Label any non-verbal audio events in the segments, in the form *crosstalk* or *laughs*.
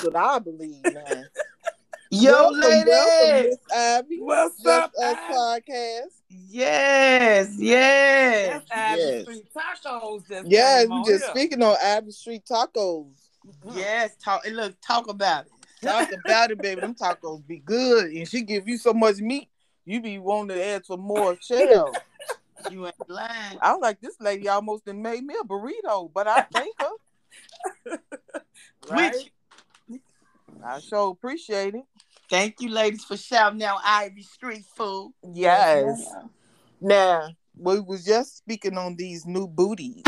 That's what I believe now. *laughs* Yo, Welcome, lady. welcome, Miss Ivy. What's Just up, Us Ivy? podcast. Yes, yes. That's Ivy Yes. Street Tacos. Just Yeah, we just here. speaking on Ivy Street tacos. Mm-hmm. Yes, talk. and Look, talk about it. Talk about it, baby. Them tacos be good, and she give you so much meat, you be wanting to add some more *laughs* shell. You ain't lying. I was like, this lady almost done made me a burrito, but I thank her. *laughs* Right? Which, I sure appreciate it. thank you, ladies, for shouting out Ivy Street Food. Yes. Now we was just speaking on these new booties.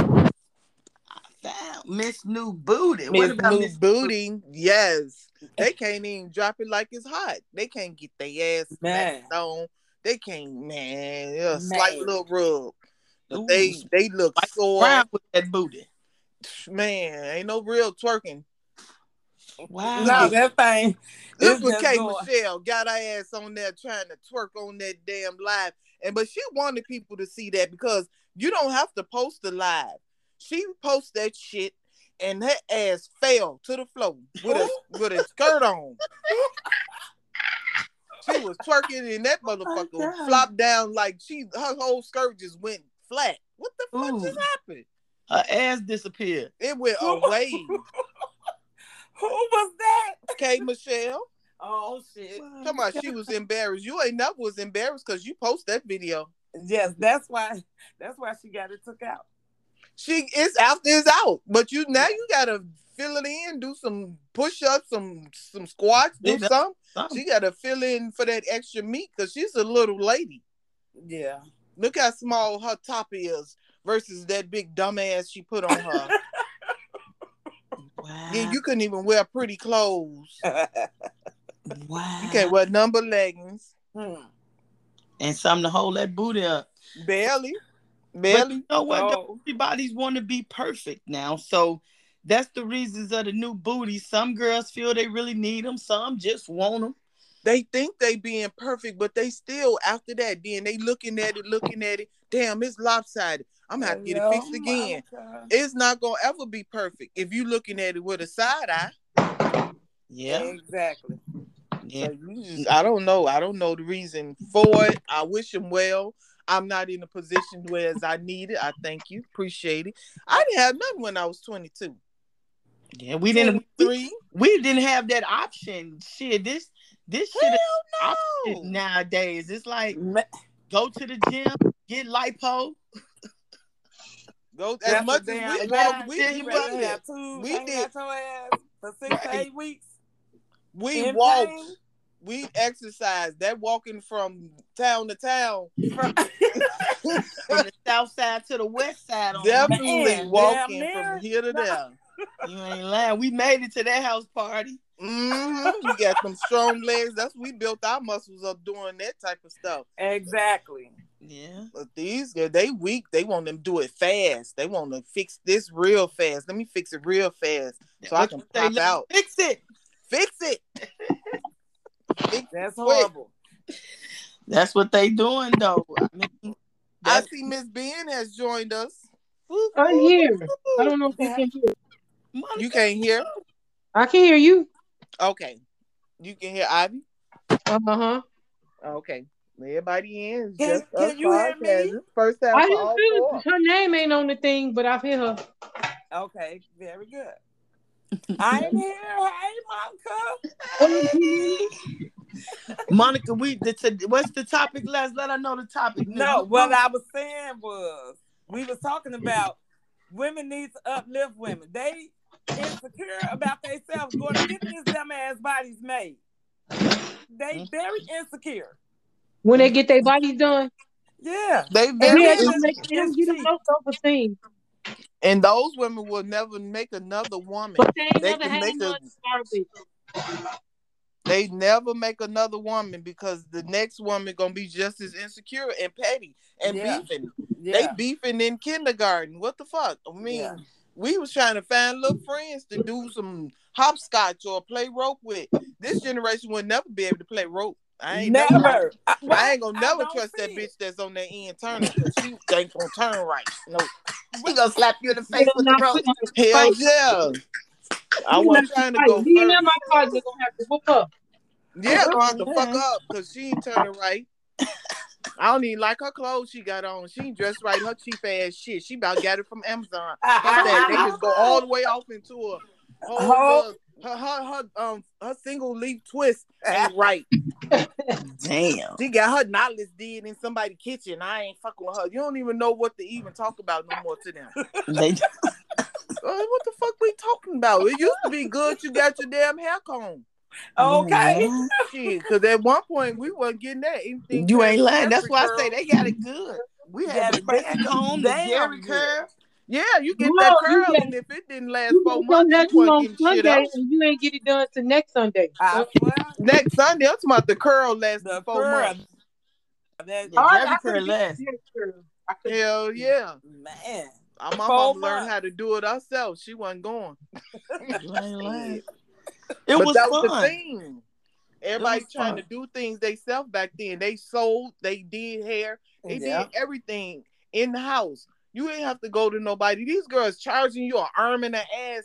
Miss New Booty. what Miss about new Miss booty? Yes. They can't even drop it like it's hot. They can't get their ass Man. on. They can't, man. A slight Man. little rub. But Ooh, they they look Like sore. Brown with that booty? Man, ain't no real twerking. Wow. No, that thing. Look It's what just K going- Michelle got her ass on there trying to twerk on that damn live. And but she wanted people to see that because you don't have to post the live. She post that shit and her ass fell to the floor with a *laughs* with a skirt on. She was twerking and that oh motherfucker Oh flopped down like she her whole skirt just went flat. What the fuck Ooh. just happened? Her ass disappeared. It went *laughs* away. Who was that? K Michelle. Oh shit! Come on, she was embarrassed. You ain't never was embarrassed because you post that video. Yes, that's why. That's why she got it took out. She it's out it's out. But you now you gotta fill it in, do some push-ups, some some squats, do Yeah, some. Something. She gotta fill in for that extra meat because she's a little lady. Yeah. Look how small her top is versus that big dumbass she put on her. *laughs* Wow. yeah, you couldn't even wear pretty clothes. wow. *laughs* You can't wear number leggings. Hmm. and something to hold that booty up. Barely. But Barely. you know what? Oh. Everybody's want to be perfect now, so that's the reasons of the new booty. Some girls feel they really need them. Some just want them. they think they being perfect, but they still after that, then they looking at it, looking at it. Damn, it's lopsided. I'm gonna have to get it fixed again. Monica. It's not gonna ever be perfect if you're looking at it with a side eye. Yeah, Exactly. yeah. So I don't know. I don't know the reason for it. I wish him well. I'm not in a position where as I need it. I thank you, appreciate it. I didn't have nothing when I was 22. Yeah, we didn't. We, Three. we didn't have that option. Shit, this this shit is Hell option no. nowadays. It's like go to the gym, get lipo. That's as much as we walked, we, we, you You did rather two We did. out your ass for six to eight weeks. we in walked. pain. We exercised. That walking from town to town. From *laughs* the south side to the west side. On Definitely Man, walking from here to there. You ain't lying. We made it to that house party. hmm We got some strong legs. That's we built our muscles up doing that type of stuff. Exactly. Yeah. But these girls, they weak. They want them to do it fast. They want to fix this real fast. Let me fix it real fast so I can pop out. Fix it. Fix it. *laughs* Fix That's quick. horrible. That's what they doing though. I mean, I see Miss Ben has joined us. I'm here. I don't know if you can hear. Monica, You can't hear? I can hear you. Okay. You can hear Ivy? Uh huh. Okay. Everybody in. Can- just can you hear me? First time I for hear all too. four. Her name ain't on the thing, but I've heard her. Okay, very good. I'm here. Hey, Monica. *laughs* Monica, we the what's the topic? Let's let her know the topic. No, what I was saying was we was talking about women need to uplift women. They insecure about themselves going to get these dumbass bodies made. They mm-hmm. very insecure. When they get their bodies done, Yeah. They and very they it's- just make them it's get them cheap. low self esteem. and those women will never make another woman. But they ain't They never can had make a- to. They never make another woman because the next woman gonna be just as insecure and petty and Yeah. beefing. Yeah. They beefing in kindergarten. What the fuck? I mean, Yeah. we was trying to find little friends to do some hopscotch or play rope with. This generation would never be able to play rope. I ain't never. Never. I, well, I ain't gonna never trust that bitch it. that's on that end turning because she ain't gonna turn right. No, we gonna slap you in the face with the rope. hell yeah. I wasn't trying to go Me and first. my partner gonna have to whoop up. Yeah, gonna have to fuck up because she ain't turning right. I don't even like her clothes she got on. She ain't dressed right. Her cheap ass shit. She about got it from Amazon. *laughs* Fuck that. They just go all the way off into a whole Oh. Her, her her um her Senegalese twist ain't *laughs* right. Damn. She got her knotless did in somebody's kitchen. I ain't fucking with her. You don't even know what to even talk about no more to them. *laughs* They, *laughs* Uh, what the fuck we talking about? It used to be good. You got your damn hair comb. Okay. Because at one point we wasn't getting that. Anything You ain't lying. That's Jeffrey why I say they got it good. We Yeah, had the but- back on, the Jerry good. Curl. Yeah, you get No, that curl, get- and if it didn't last You four gonna months, you you on wasn't getting shit Sunday and you ain't get it done till next Sunday. Ah, I swear. Next Sunday, I'm talking about the curl lasting The four curl. months. That, Yeah, I- I curl couldn't last. Jheri curl. Hell yeah. man. I'm about to learn how to do it herself. She wasn't going. *laughs* You ain't lying. It was that was the fun. thing. Everybody trying fun. to do things they self back then. They sold, they did hair, they Yeah. did everything in the house. You ain't have to go to nobody. These girls charging you an arm and an ass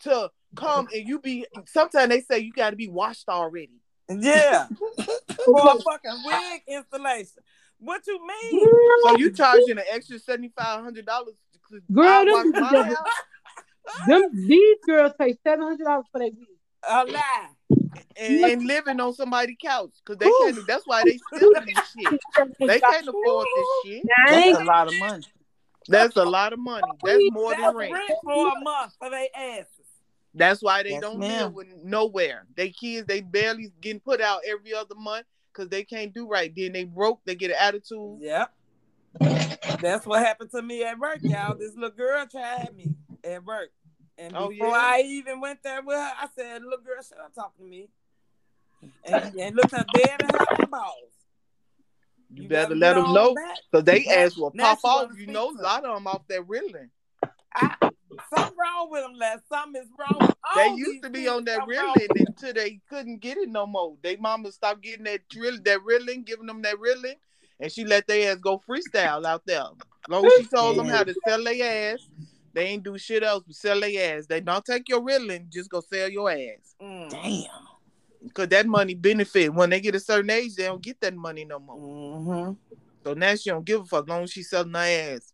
to come and you be sometimes they say you gotta be washed already. Yeah. *laughs* For a fucking wig installation. What you mean? So you charging an extra seventy five hundred dollars Girl, wash them, my them, them these girls pay seven hundred dollars for that wig. A lie. and, and living on somebody's couch because they can't. That's why they stealing this shit. They can't afford this shit. I That's a lot of money. That's a lot of money. That's more That's than rent. rent for a month for their asses. That's why they Yes, don't ma'am. live with nowhere. They kids they barely getting put out every other month because they can't do right. Then they broke. They get an attitude. Yep. That's what happened to me at work, y'all. This little girl tried me at work. And Oh, before yeah? I even went there with her, I said, little girl, shut up talking to me. And, and looked her dead in her eyeballs. You, better let them know back. because they ass will now pop off. You know, a lot of them off there Ritalin. I, something wrong with them, Les. Something is wrong. They used to be on that something wrong Ritalin until they couldn't get it no more. They mama stopped getting that drill, that Ritalin, giving them that Ritalin, and she let their ass go freestyle out there. long as she told them how to sell their ass, they ain't do shit else but sell their ass. They don't take your Ritalin, just go sell your ass. Mm. Damn. Cause that money benefit when they get a certain age, they don't get that money no more. Mm-hmm. So now she don't give a fuck long as she selling her ass.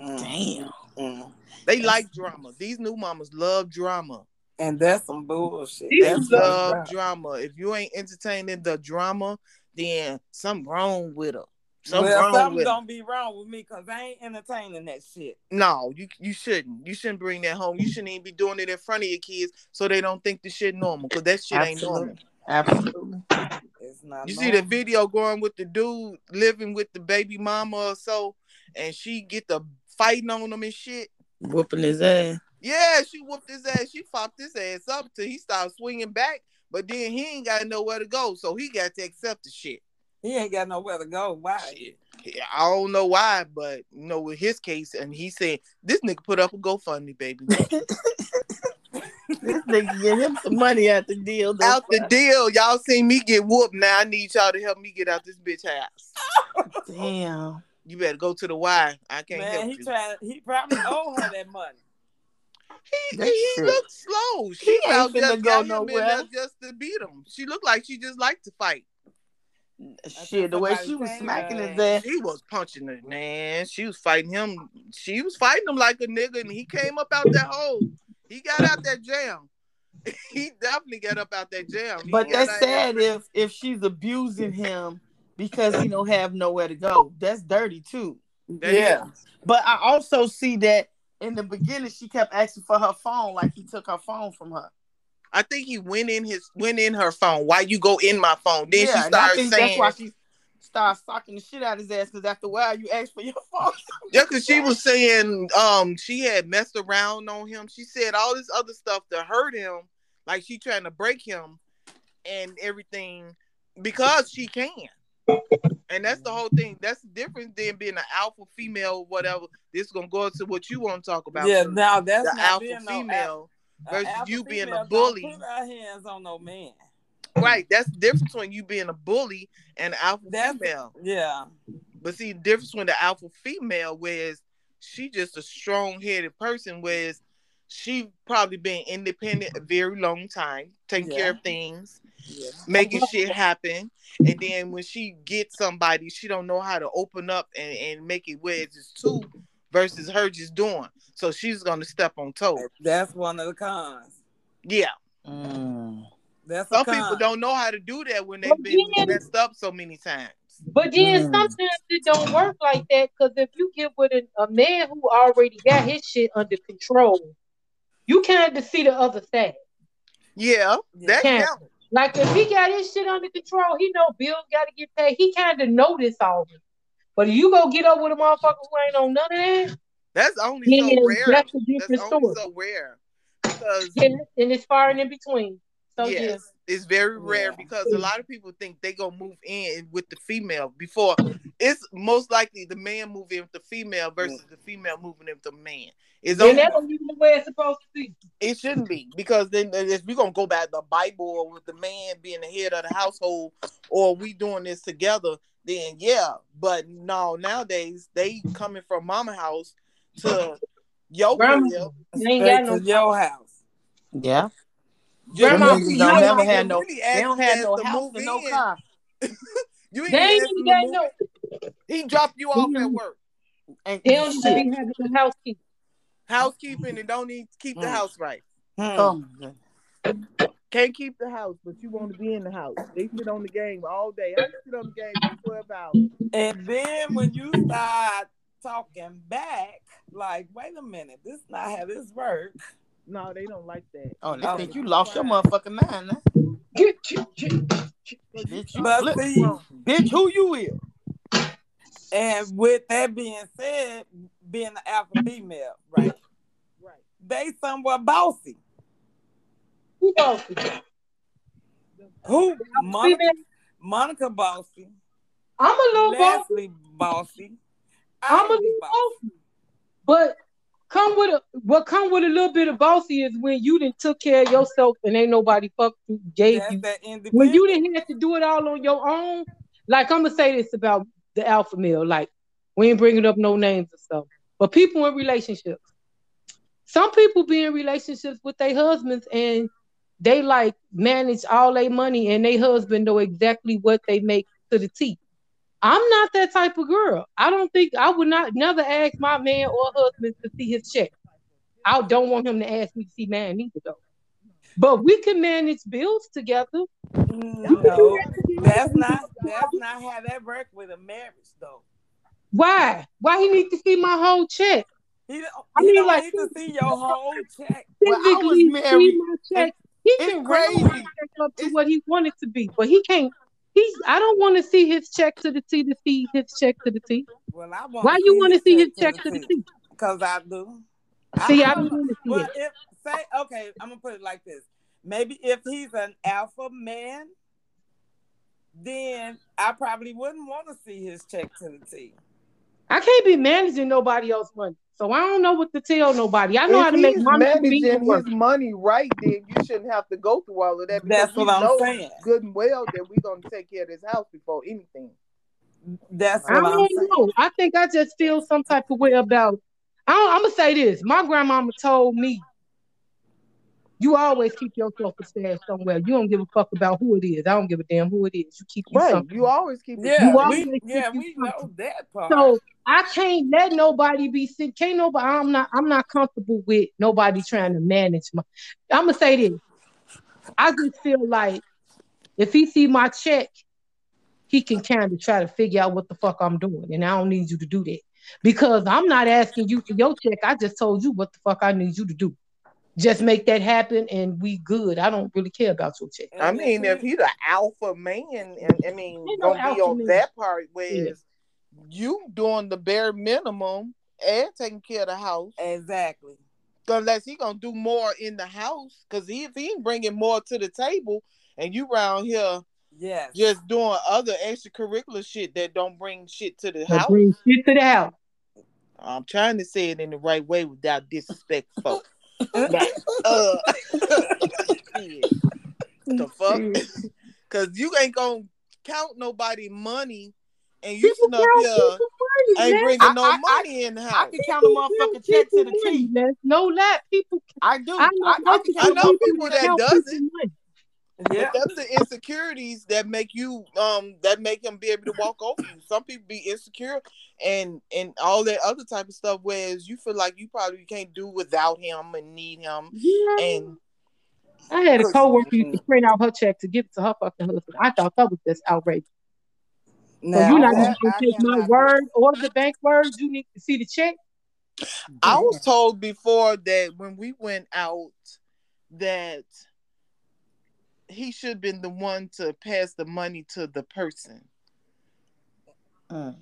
Mm. Damn. Mm. They like drama. These new mamas love drama. And that's some bullshit. They That's love some- drama. If you ain't entertaining the drama, then something wrong with her. Something well, wrong something's with her. gonna be wrong with me because I ain't entertaining that shit. No, you you shouldn't. You shouldn't bring that home. You shouldn't even be doing it in front of your kids so they don't think the shit normal. Cause that shit ain't normal. Absolutely. Absolutely. It's not. You see the video going with the dude living with the baby mama or so, and she get the fighting on him and shit. Whooping his ass. Yeah, she whooped his ass. She fopped his ass up till he started swinging back. But then he ain't got nowhere to go, so he got to accept the shit. He ain't got nowhere to go. Why? I don't know why, but you know, with his case, and he said this nigga put up a GoFundMe, baby. *laughs* This nigga get him some money out the deal. though. out the deal, y'all seen me get whooped. Now I need y'all to help me get out this bitch house. Damn. You better go to the Y. I can't Man, help he you. tried. He probably owe her that money. he That's he true. looks slow. She He ain't about finna just go got him in nowhere. there just to beat him. She looked like she just liked to fight. Shit, the way she was smacking his ass. She was punching it, man. She was fighting him. She was fighting him like a nigga, and he came up out that hole. He got out that jam. *laughs* he definitely got up out that jam. He But that's sad if if she's abusing him because he don't have nowhere to go. That's dirty too. That yeah. But I also see that in the beginning she kept asking for her phone, like he took her phone from her. I think he went in his went in her phone. Why you go in my phone? Then she and I started think saying, that's why she started socking the shit out of his ass because after a while you asked for your phone. *laughs* yeah, because she was saying um she had messed around on him. She said all this other stuff to hurt him, like she trying to break him and everything because she can. And that's the whole thing. That's different than being an alpha female, whatever. This is gonna go into what you want to talk about. Yeah. Now that's the not alpha being no female al- versus alpha you being a female don't bully. Put our hands on no man. Right. That's the difference between you being a bully and alpha That's- female. Yeah. But see, the difference between the alpha female, whereas she just a strong headed person, whereas she probably been independent a very long time, taking care of things, Yeah. making shit happen. And then when she gets somebody, she don't know how to open up and, and make it where it's just two versus her just doing. So she's gonna step on toes. That's one of the cons. Yeah. Mm. That's Some a people don't know how to do that when they've Well, been yeah. messed up so many times. But then Mm. sometimes it don't work like that because if you get with a, a man who already got his shit under control, you can't to see the other side. Yeah, Yeah. that Can't. counts. Like if he got his shit under control, he know bills got to get paid. He kind of know this already. But if you go get up with a motherfucker who ain't on none of that, That's only then so rare. that's a That's different only story. so rare because Yeah, and it's far and in between. So yes, yeah, it's very rare Yeah. because a lot of people think they gonna move in with the female before it's most likely the man moving with the female versus the female moving with the man. It's and only, that don't even the way it's supposed to be. it shouldn't be because then if we gonna go back to the Bible or with the man being the head of the household or we doing this together, then yeah. But no, nowadays they coming from mama house to your Grandma, crib. you ain't got no to your house. Yeah. Grandma, Them niggas you don't never what? have no. really They don't have no house and no car. *laughs* You ain't They ain't even got no. He dropped you off at work. Ain't They don't shit. even be having no housekeeping. Housekeeping and don't even keep the Mm. house right. Hmm. Oh, my God. Can't keep the house, but you want to be in the house. They sit on the game all day. I sit on the game for 12 hours. And then when you start talking back, like, wait a minute, this not how this works. No, they don't like that. oh, they Oh. think you lost your motherfucking mind now. Get you, get Bitch, you flip. Bitch, who you is? and with that being said, being the alpha female, right? Right. They somewhat bossy. who bossy? Who? Monica, Monica bossy. I'm a little bossy. Leslie bossy. I'm a Ivy little bossy. But come with a what come with a little bit of bossy is when you didn't took care of yourself and ain't nobody fuck you gave That's you. When you didn't have to do it all on your own, like I'm gonna say this about the alpha male, like we ain't bringing up no names or stuff, but people in relationships. Some people be in relationships with their husbands and they like manage all their money and their husband know exactly what they make to the T. I'm not that type of girl. I don't think I would not never ask my man or husband to see his check. I don't want him to ask me to see mine either though. But we can manage bills together. Mm, no, that's not that's not how that work with a marriage though. Why? Why he need to see my whole check? He don't, I he mean, don't like- need to see your whole check. Well, I was married, see my check. He it's can raise crazy. up to what he wanted to be, but he can't. He's. I don't want to see his check to the T to see his check to the T. Well, I want. Why you want to see his check to the T? Because I do. See, I don't don't want to see Well, if say okay, I'm gonna put it like this. Maybe if he's an alpha man, then I probably wouldn't want to see his check to the T. I can't be managing nobody else's money, so I don't know what to tell nobody. I know how to make he's my managing money work. his money right, then you shouldn't have to go through all of that. That's what I'm saying. Good and well that we're gonna take care of this house before anything. That's I what I'm don't saying. know. I think I just feel some type of way about. I don't, I'm gonna say this. My grandmama told me, "You always keep yourself a stash somewhere. You don't give a fuck about who it is. I don't give a damn who it is. You keep you Right. something." You always keep. Yeah, You always we keep yeah you we know that part. So I can't let nobody be sick. Can't nobody. I'm not. I'm not comfortable with nobody trying to manage my. I'm gonna say this. I just feel like if he see my check, he can kind of try to figure out what the fuck I'm doing, and I don't need you to do that because I'm not asking you for your check. I just told you what the fuck I need you to do. Just make that happen, and we good. I don't really care about your check. I mean, if he- he's the alpha man, and I mean, Ain't no gonna be on man. that part where Yeah. you doing the bare minimum and taking care of the house, exactly. unless he gonna do more in the house. Because he, if he ain't bringing more to the table, and you around here Yes. just doing other extracurricular shit that don't bring shit to the But house. bring shit to the house. I'm trying to say it in the right way without disrespect, folks. But, uh, *laughs* the fuck? Cause you ain't gonna count nobody money, and you People sitting up here. ain't Les. bringing I- no I- I- money in the house. I can count a motherfucking check to the key. Les. No lie, people. I do. I know, I, I I know a people that does people's money. Yeah. But that's the insecurities that make you um that make him be able to walk over you. Some people be insecure and and all that other type of stuff. Whereas you feel like you probably can't do without him and need him. Yeah. And I had a coworker used to print out her check to give it to her fucking husband. I thought that was just outrageous. So you're not that- going to take my cannot- word or the bank word. You need to see the check. I was told before that when we went out that he should have been the one to pass the money to the person. Mm.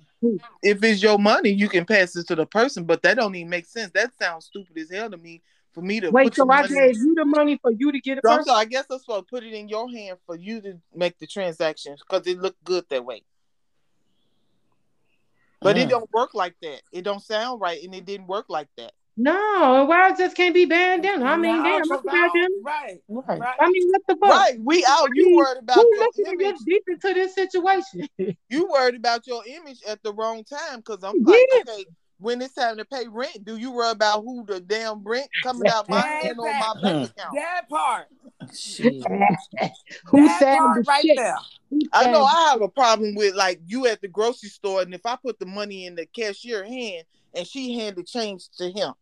If it's your money, you can pass it to the person, but that don't even make sense. That sounds stupid as hell to me. For me to Wait till I gave you the money for you to get a So, I guess I'm supposed to put it in your hand for you to make the transactions because it looked good that way. But it Mm. don't work like that. It don't sound right, and it didn't work like that. No, why it just can't be banned down? I mean, damn, cause what's the I goddamn? don't- Right, Right. right. I mean, what the fuck? Right? We out. You mean, worried about Who your looking to image. get deep into this situation? *laughs* You worried about your image at the wrong time because I'm like, Yeah. okay, when it's time to pay rent, do you worry about who the damn rent coming out my hand or my bank account? *laughs* That part. Shit. *laughs* Who that said part right shit? there. I know I have a problem with like you at the grocery store, and if I put the money in the cashier hand and she handed change to him,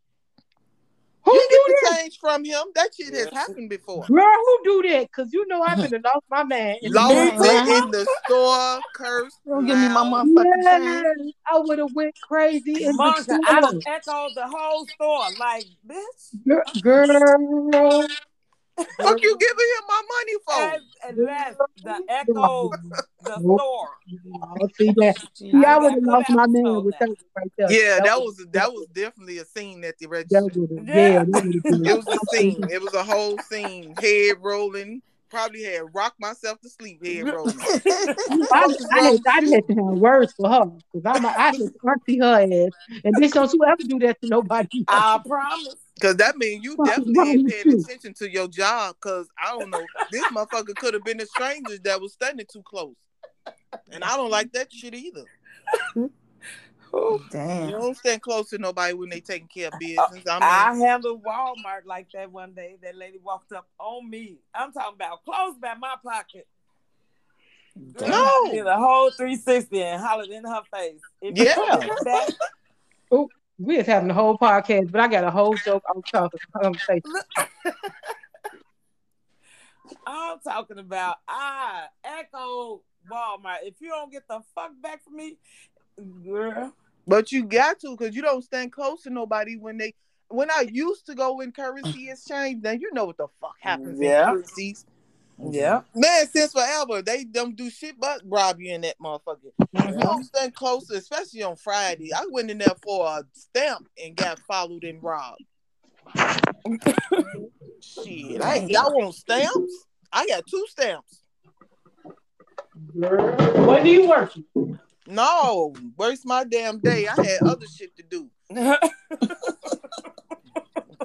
Who you do get the that? change from him. That shit has happened before. Girl, who do that? Cause you know I've been lost my man. Lost it in the store, cursed. Don't give me my loud. motherfucking change. I would have went crazy in the Monica, I store. done echoed the whole store. Like, bitch. Girl, girl. Fuck you giving him my money for? And, and that's the echo the store. Oh, see that? See, I would have lost my man with that right there. Yeah, that was that was definitely a scene at the that register. would. Yeah. Yeah, that would've *laughs* been- It was a scene. It was a whole scene. Head rolling. Probably had rocked myself to sleep. Head rolling. *laughs* I, I, had, I had to have words for her because I'm a, I just auntie her ass. And bitch, don't you ever do that to nobody. I promise. Cause that means you definitely ain't paying attention to your job. Cause I don't know, this motherfucker could have been a stranger that was standing too close. And I don't like that shit either. You Damn. You don't stand close to nobody when they taking care of business. I mean, I handled Walmart like that one day. That lady walked up on me. I'm talking about close by my pocket. Girl, No. I Did a whole 360 and hollered in her face. If Yeah. that, We was having a whole podcast, but I got a whole joke I'm talking conversation. *laughs* I'm talking about I echo Walmart. If you don't get the fuck back from me, girl. but you got to, cause you don't stand close to nobody when they. When I used to go in currency exchange, then you know what the fuck happens Yeah. in currencies. Yeah. Man, since forever, they don't do shit but rob you in that motherfucker. Mm-hmm. You don't stand close, especially on Friday. I went in there for a stamp and got followed and robbed. shit, I ain't, y'all want stamps? I got two stamps. Girl, what do you working? No, waste my damn day. I had other shit to do. *laughs*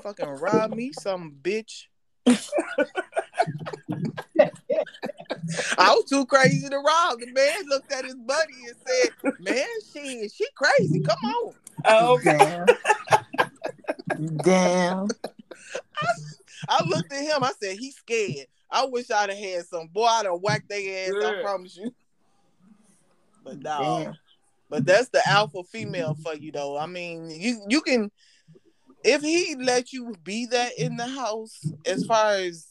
Fucking rob me, some bitch. I was too crazy to rob. The man looked at his buddy and said, "Man, she she crazy. Come on." Oh, okay. *laughs* Damn. Damn. I looked at him. I said, "He's scared." I wish I'd have had some boy. I'd have whacked their ass. I promise you. But no, Damn. but that's the alpha female for you, though. I mean, you you can if he let you be that in the house. As far as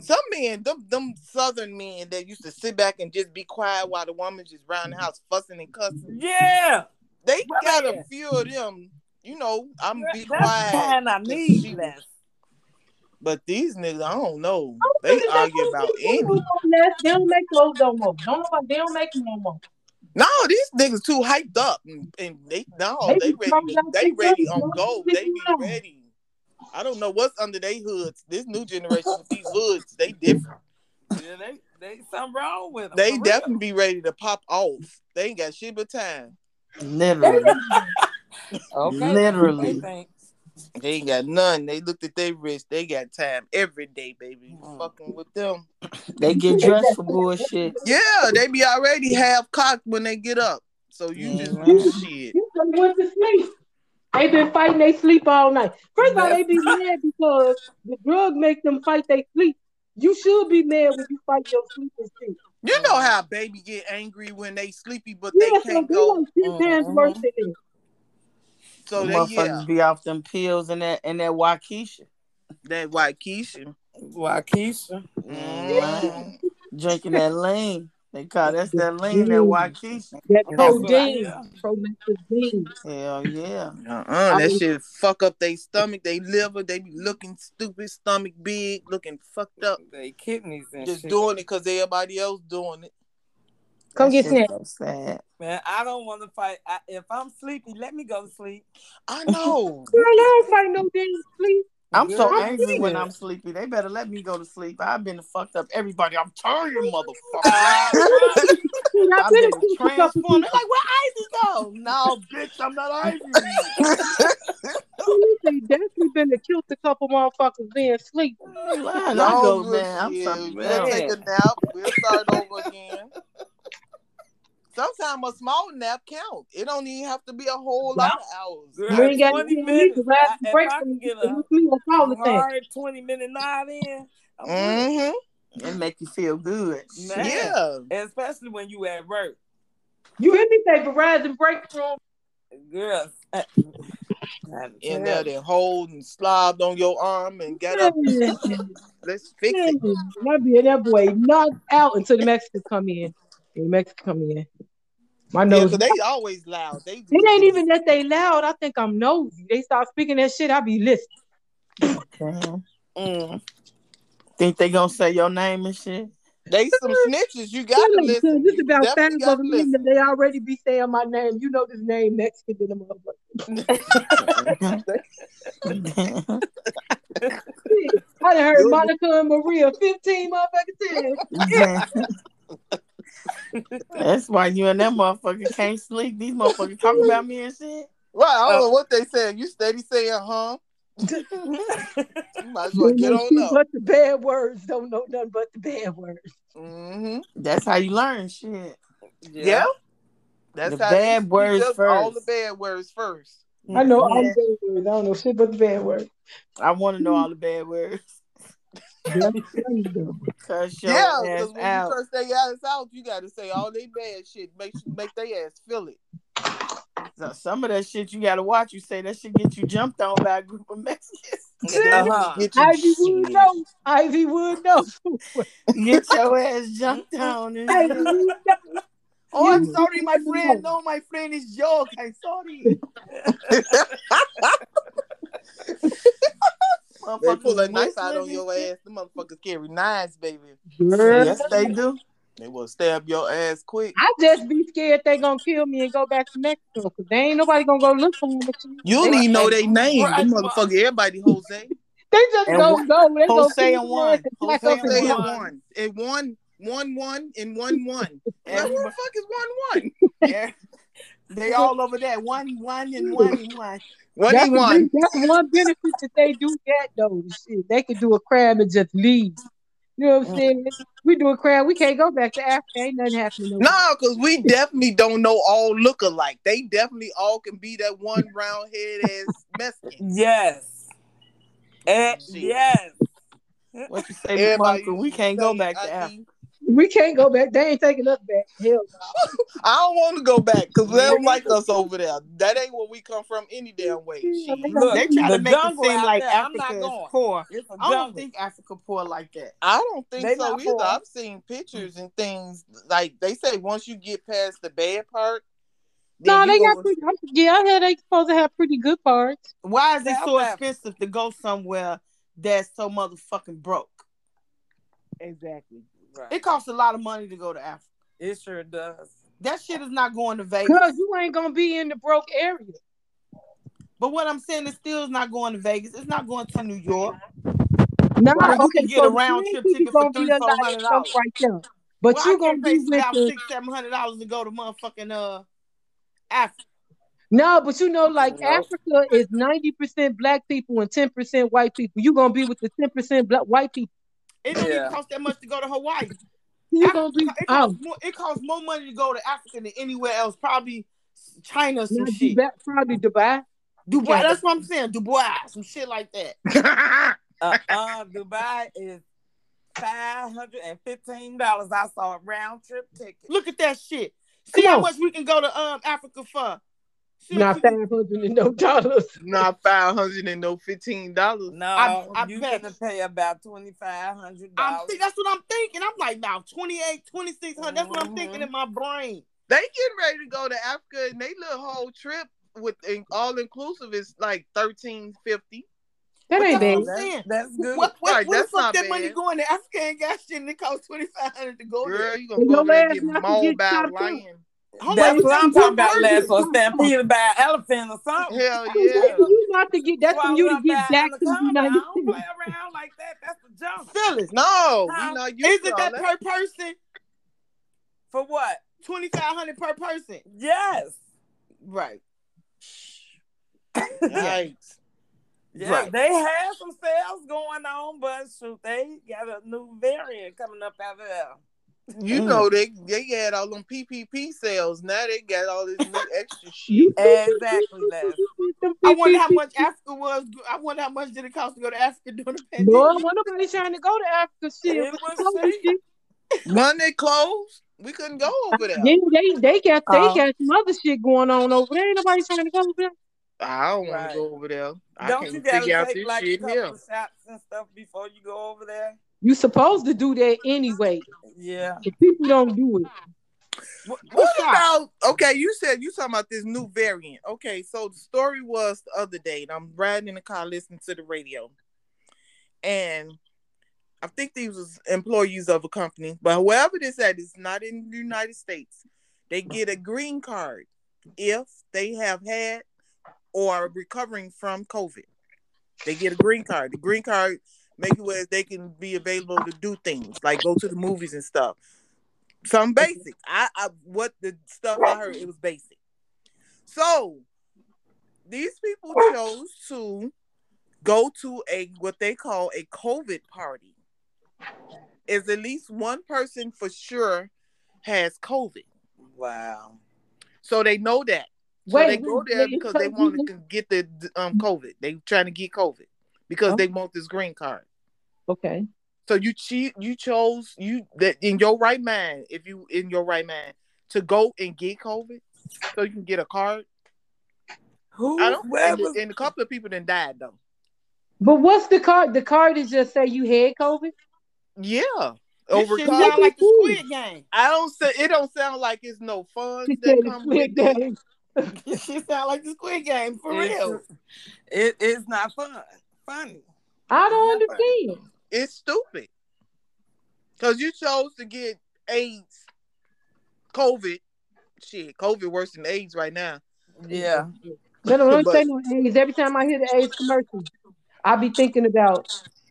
some men, them them southern men that used to sit back and just be quiet while the woman just around the house fussing and cussing. Yeah. They Well, got a few of them. You know, I'm be That's quiet. the kind I 'cause need. she- Les. But these niggas, I don't know. I They don't think argue don't about make any. no. They don't make clothes no more. Don't nobody, they don't make them no more. No, these niggas too hyped up, and, and they no, They they ready. talking To, about they they ready on want go. They be be ready. I don't know what's under their hoods. This new generation with these hoods, they different. Yeah, they, they something wrong with them. They for real. definitely be ready to pop off. They ain't got shit but time. Literally. *laughs* Okay. Literally. They ain't got none. They looked at their wrist. They got time every day, baby. Mhm. Fucking with them. *clears throat* They get dressed for bullshit. Yeah, they be already half cocked when they get up. So you Yeah, just right. shit. You done went to sleep. They been fighting they sleep all night. First of all, they be mad because the drug make them fight they sleep. You should be mad when you fight your sleep and. You know how baby get angry when they sleepy, but Yeah, they can't they go. like ten times Mhm. worse than that. So The they motherfuckers yeah, be off them pills and that and that Wockesha. that white Keisha. Wockesha. Mhm. Drinking that lean. They call that's that lean, that Wockesha. That That's what I- codeine, yeah. promethazine. Hell yeah. Uh-uh, that I- shit fuck up their stomach, they liver, they be looking stupid, stomach big, looking fucked up. They kidneys and Just shit. doing it because everybody else doing it. Come That get shit snapped. so. Man, I don't want to fight. I, if I'm sleepy, let me go to sleep. I *laughs* know. Girl, I don't fight no damn sleep. I'm so Good. angry when I'm sleepy. They better let me go to sleep. I've been fucked up everybody. I'm tired, motherfucker. *laughs* Ah, *laughs* I I've been been accused transformed. They're like, where Ivy go? No, bitch, I'm not Ivy. people. They definitely been accused a couple motherfuckers being asleep. Man, I No go, man. I'm shit. something We'll take a nap. We'll start over again. Sometimes a small nap count. It don't even have to be a whole lot of hours. Girl, You ain't got 20 to minutes. to I- the if break I from can get you. a You call thing. hard 20 minute nod in, Mm-hmm. It make you feel good. Man. Yeah. good. especially when you at work. You hear me say Verizon break room? Girls. uh, In there, they hold and slobbed on your arm and get up. *laughs* Let's fix it. That be that boy knocked out until the Mexicans come in. The Mexicans come in. My Yeah, nose. 'cause they always loud. They it ain't even that they loud. I think I'm nosy. They start speaking that shit. I be listening. Okay. Mm. Think they gonna say your name and shit? They some snitches. You gotta Look, listen. This You about five definitely of gotta them listen. that they already be saying my name. You know this name Mexican than a motherfucker. *laughs* *laughs* I done heard Monica and Maria 15 motherfucking times. *laughs* That's why you and that motherfucker can't sleep. These motherfuckers talk about me and shit. Right, I don't Uh, know what they saying. You steady saying, huh? *laughs* You might as well get on up. But the bad words don't know nothing but the bad words. Mm-hmm. That's how you learn shit. Yeah. That's The how they bad speak words up All the bad words first. I know all Yeah. the bad words. I don't know shit but the bad words. I want to know all the bad words. That's *laughs* funny, though. Cuss your Yeah, ass because when out. you curse their ass out, you got to say all they bad shit. Make make their ass feel it. So some of that shit you gotta watch. You say that shit get you jumped on by a group of Mexicans. *laughs* Uh-huh. Get you Ivy would shit. know. Ivy would know. *laughs* Get your ass jumped on. and Ivy shit. would know. Oh, I'm sorry, my friend. No, my friend is joke. I'm sorry. They pull a knife out on your ass. The motherfuckers carry knives, baby. Girl, Yes, they do. They will stab your ass quick. I just be scared they gonna kill me and go back to Mexico because they ain't nobody gonna go look for me. You don't even know their name. Right, Them ma- motherfucker, everybody Jose. *laughs* they just And gonna go. They gonna Jose kill and me one. Jose and Jose and and go. one. one. And one, one, one, and one, one. *laughs* Like, who the fuck is one, one? *laughs* They all over there. one, one, and one, and one. One That's, and the one. that's one benefit that they do that though. Shit, they can do a crab and just leave. You know what I'm mm. saying? We do a crab, we can't go back to Africa. Ain't nothing happening. over No, because we definitely don't know all look alike. They definitely all can be that one round head ass Mexican. *laughs* Yes. Eh, and yes. What you say, Miss Everybody Monica? We can't go back to Africa. We can't go back. They ain't taking us back. Hell no. *laughs* I don't want to go back because they Me don't like us over there. That ain't where we come from any damn way. Look, They try the to make it seem like there, I'm not Africa is poor. I don't think Africa poor like that. I don't think They so either. poor. I've seen pictures and things like they say once you get past the bad part. No, they got pretty. I'm- Yeah, I heard they supposed to have pretty good parts. Why is it so expensive to go somewhere that's so motherfucking broke? Exactly. Right. It costs a lot of money to go to Africa. It sure does. That shit is not going to Vegas. Cause you ain't gonna be in the broke area. But what I'm saying is still is not going to Vegas. It's not going to New York. No, Well, you okay, can get so a round trip ticket for gonna three, a four lot of hundred stuff dollars. right there. But well, you I gonna be pay with the... six, seven hundred dollars to go to motherfucking uh Africa. no, but you know, like Nope. Africa is ninety percent black people and ten percent white people. You gonna be with the ten percent black white people. It don't Yeah. even cost that much to go to Hawaii. *laughs* You gonna be it, out. costs more, it costs more money to go to Africa than anywhere else. Probably China, some Not shit. Dubai, probably Dubai. Dubai. Yeah. That's what I'm saying. Dubai, some shit like that. *laughs* Uh, uh, Dubai is five hundred and fifteen dollars. I saw a round trip ticket. Look at that shit. See Come how on. much we can go to um Africa for. Shit, Not you- five hundred and no dollars. Not five hundred and no fifteen dollars. No, I- I you bet. gonna pay about twenty five hundred I'm dollars. think that's what I'm thinking. I'm like, now 28, 2600. That's what I'm thinking Mhm. in my brain. They getting ready to go to Africa, and they little whole trip with in, all inclusive is like thirteen fifty. That ain't that's bad. That's, that's good. What, what, Right, where the that's fuck not that money going to Africa and got shit and it costs twenty five hundred to go Girl, there. you gonna go your there and get mauled by a shot up. lion. Hold That's what I'm talking about. one Last or person. stampeded by an elephant or something. Hell *laughs* yeah. for you not to get. That's for you to get up back to the anaconda. United I don't States. play *laughs* around like that. That's the jump. Phyllis, No, Huh? we not used isn't to all that that. per person? For what? Twenty five hundred per person. Yes. Right. Yikes. Yeah, Right. they have some sales going on, but shoot, they got a new variant coming up out of there. You Mm. know they they had all them PPP sales. Now they got all this new extra *laughs* shit. Exactly, Les. I wonder how much Africa was. I wonder how much did it cost to go to Africa during the pandemic. No, wasn't nobody trying to go to Africa. Shit, It was they closed, we couldn't go over there. Yeah, they they got they Uh, got some other shit going on over there. Ain't nobody trying to go over there. I don't want Right. to go over there. I Don't can't you gotta figure out take this like a shit couple here. of shots and stuff before you go over there? You supposed to do that anyway. Yeah. But people don't do it. What, what about okay? You said you talking about this new variant. Okay, so the story was the other day, and I'm riding in the car listening to the radio, and I think these was employees of a company, but whoever this at is not in the United States. They get a green card if they have had or are recovering from COVID. They get a green card. The green card make it where they can be available to do things like go to the movies and stuff. Some basic. I, I what the stuff I heard it was basic. So these people chose to go to a what they call a COVID party. Is at least one person for sure has COVID. Wow. So they know that. So Wait, they go there wait, because so they want to get the um COVID. They trying to get COVID because Oh. they want this green card. Okay. So you cheat. You chose you that in your right mind. If you in your right mind to go and get COVID, so you can get a card. Who? I don't. And, was- and a couple of people then died though. But what's the card? The card is just say you had COVID. Yeah. This Over shit COVID. sound like the Squid Game. I don't say it. Don't sound like it's no fun He that said the come Squid with it. Game. *laughs* This shit sound like the Squid Game for It's- real. It's not fun. Funny. I don't It's not funny. understand. It's stupid. Cause you chose to get AIDS, COVID. Shit, COVID worse than AIDS right now. Yeah. No, no, don't But- say no AIDS. Every time I hear the AIDS commercial, I be thinking about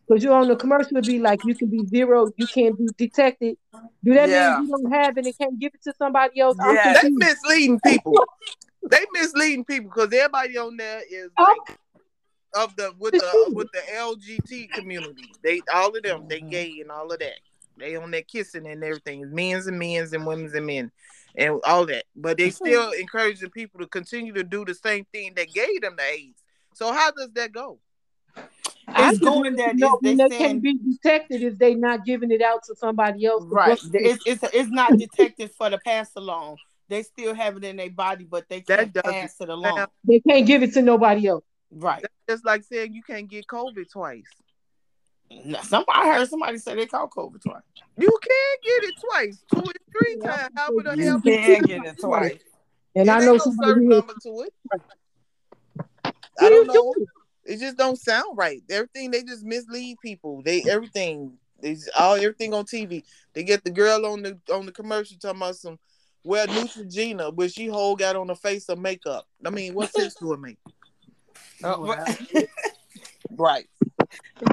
because you're on the commercial, it'd be like you can be zero, you can't be detected. Do that Yeah. mean you don't have it and can't give it to somebody else? I'm Yeah. They confused. misleading people. they misleading people because everybody on there is Oh. like of the with the with the LGT community. They all of them, they Mhm. gay and all of that. They on there kissing and everything. Men's and men's and women's and men and all that. But they still encouraging people to continue to do the same thing that gave them the AIDS. So how does that go? It's just going want to that know it's- when they they saying- can't be detected if they not giving it out to somebody else. Right. It's, it's it's not detected for the pass along. They still have it in their body, but they That can't doesn't pass it along. They can't give it to nobody else. Right. That's just like saying you can't get COVID twice. Now, Somebody I heard somebody say they caught COVID twice. You can't get it twice, two and three Yeah. times. How would the You hell can get it twice. And It I know no somebody certain who number to it. I don't know. It just don't sound right. Everything they just mislead people. They everything is all everything on TV. They get the girl on the on the commercial talking about some well Neutrogena, but she whole got on the face of makeup. I mean, what sense do it make? Oh, *laughs* Right.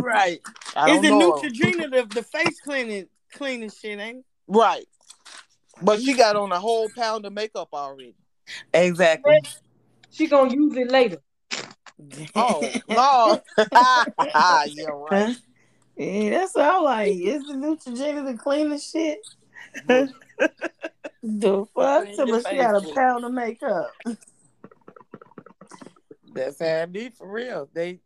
right. I Is don't it know. Neutrogena the, the face cleaning cleaning shit, ain't it? Right. But she got on a whole pound of makeup already. Exactly. She gonna use it later. *laughs* Oh no. *laughs* yeah, right. Huh? Yeah, that's all like. Is the Neutrogena the cleaning shit? The fuck? In So your she got a pound of makeup. That's how it be for real. They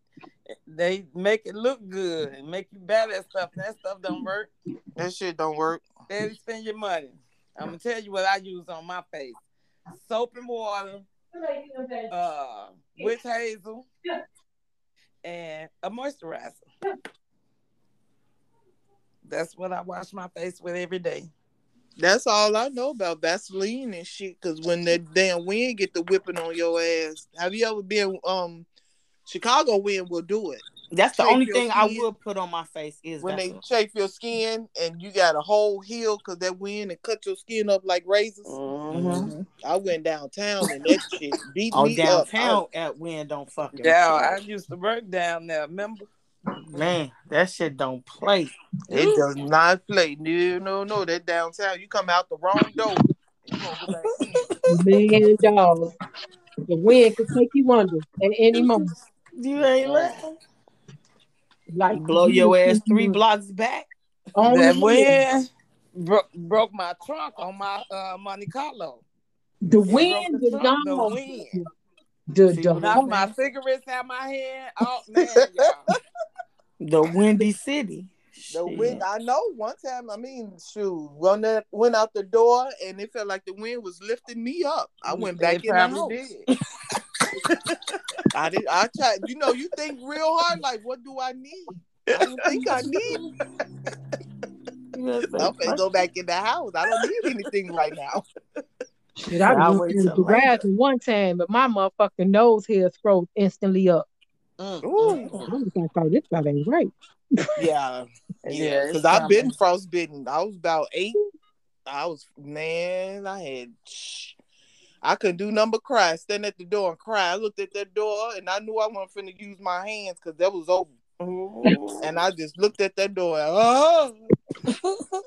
they make it look good and make you buy that stuff. That stuff don't work. That shit don't work. They spend your money. I'm gonna tell you what I use on my face: soap and water, uh, witch hazel, and a moisturizer. That's what I wash my face with every day. That's all I know about Vaseline and shit. Cause when that damn wind get the whipping on your ass, have you ever been? Um, Chicago wind will do it That's the Shake only your thing I will put on my face is when they chafe your skin and you got a whole heel because that wind and cut your skin up like razors. Mm-hmm. I went downtown and that shit beat Oh, me up. downtown at wind don't fucking Yeah, I used to work down there. Remember? Man, that shit don't play. It does not play. No, no, no. That downtown, you come out the wrong door. you gonna go back in. Man, dog. The wind could take you under at any moment. You ain't lying. Like Blow your ass three blocks back. On that the wind bro- broke my trunk on my uh, Monte Carlo. The wind, broke the the trunk, the dog, wind. the See, the Knocked my cigarettes out my hand. Oh *laughs* man, y'all. *laughs* The windy city. The Shit. wind, I know. One time, I mean, shoot, run that went out the door, and it felt like the wind was lifting me up. I went back It in the *laughs* house. *laughs* I did. I tried. You know, you think real hard. Like, what do I need? I don't think I need. I'm gonna go back in the house. I don't need anything right now. Shit, I I'll went to the till garage one time, but my motherfucking nose hair froze instantly up. Mm, Ooh. mm, I was like, oh, this guy ain't right. Yeah, *laughs* Yeah, yeah. Because I've been frostbitten. I was about eight. I was man. I had. I couldn't do number cry. Stand at the door and cry. I looked at that door and I knew I wasn't finna use my hands because that was open. And I just looked at that door. And, *laughs* oh,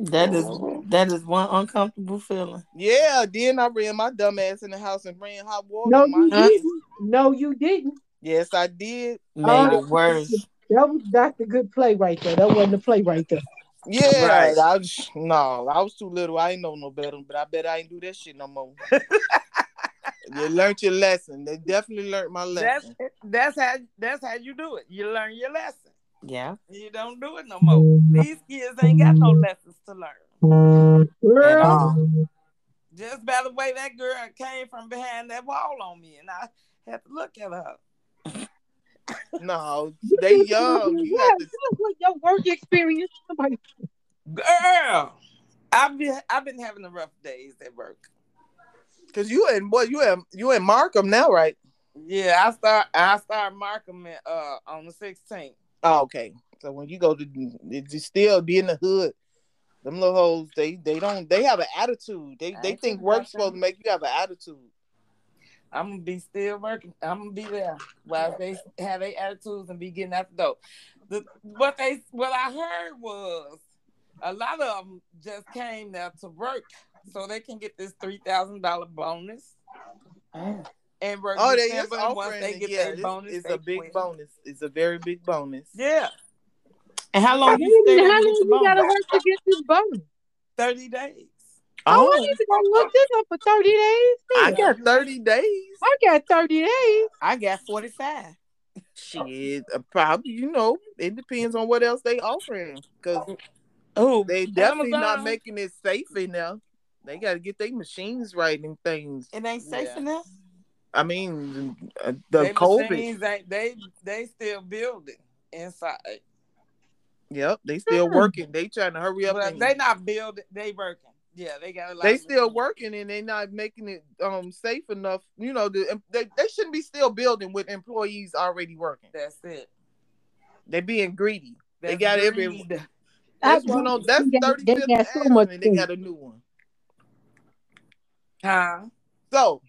That is that is one uncomfortable feeling. yeah. Then I ran my dumb ass in the house and ran hot water No, on my you hands. didn't. No, you didn't. Yes, I did. Made Oh. it worse. That was that's a good play right there. That wasn't a play right there. Yeah, Right. I was, no, I was too little. I ain't know no better, but I bet I ain't do that shit no more. *laughs* you learned your lesson. They definitely learned my That's lesson. that's how that's how you do it. You learn your lesson. Yeah. You don't do it no more. Mm-hmm. These kids ain't got no lessons to learn. Girl, Just by the way that girl came from behind that wall on me, and I had to look at her. No, they young. You have to. What *laughs* your work experience? Somebody, Girl, I've been I've been having the rough days at work. Cause you and boy, you and you and Markham now, right? Yeah, I start I start marking it uh on the 16th. Oh, okay. So when you go to, it just still be in the hood. Them little hoes, they they don't they have an attitude. They I they think work's about supposed to make you have an attitude. I'm gonna be still working. I'm gonna be there while they have their attitudes and be getting out the door. The, what they what I heard was a lot of them just came there to work so they can get this three thousand dollar bonus mm. and work. Oh, they is December, once offering they get Yeah, their bonus. it's a big quit. bonus. It's a very big bonus. Yeah, And how how long long you stay how long your you gotta work to get this bonus? thirty days. Oh, I need to go look this up for 30 days. I got 30 days. I got 30 days. I got 45. Shit, uh, probably, you know, it depends on what else they offering. Because Oh, they definitely not making it safe enough. They got to get their machines right and things. It ain't safe Yeah. enough. I mean, uh, the They COVID. machines ain't they they still building inside. Yep, they still Hmm. working. They trying to hurry up. But and, they not building. They working. Yeah, they got a lot. they still machines. working and they're not making it um safe enough. You know, the, they they shouldn't be still building with employees already working. That's it. They being greedy. They That's got every- greed. *laughs* That's I- one on that's they got- thirty they got so much and they got a new one. Huh? So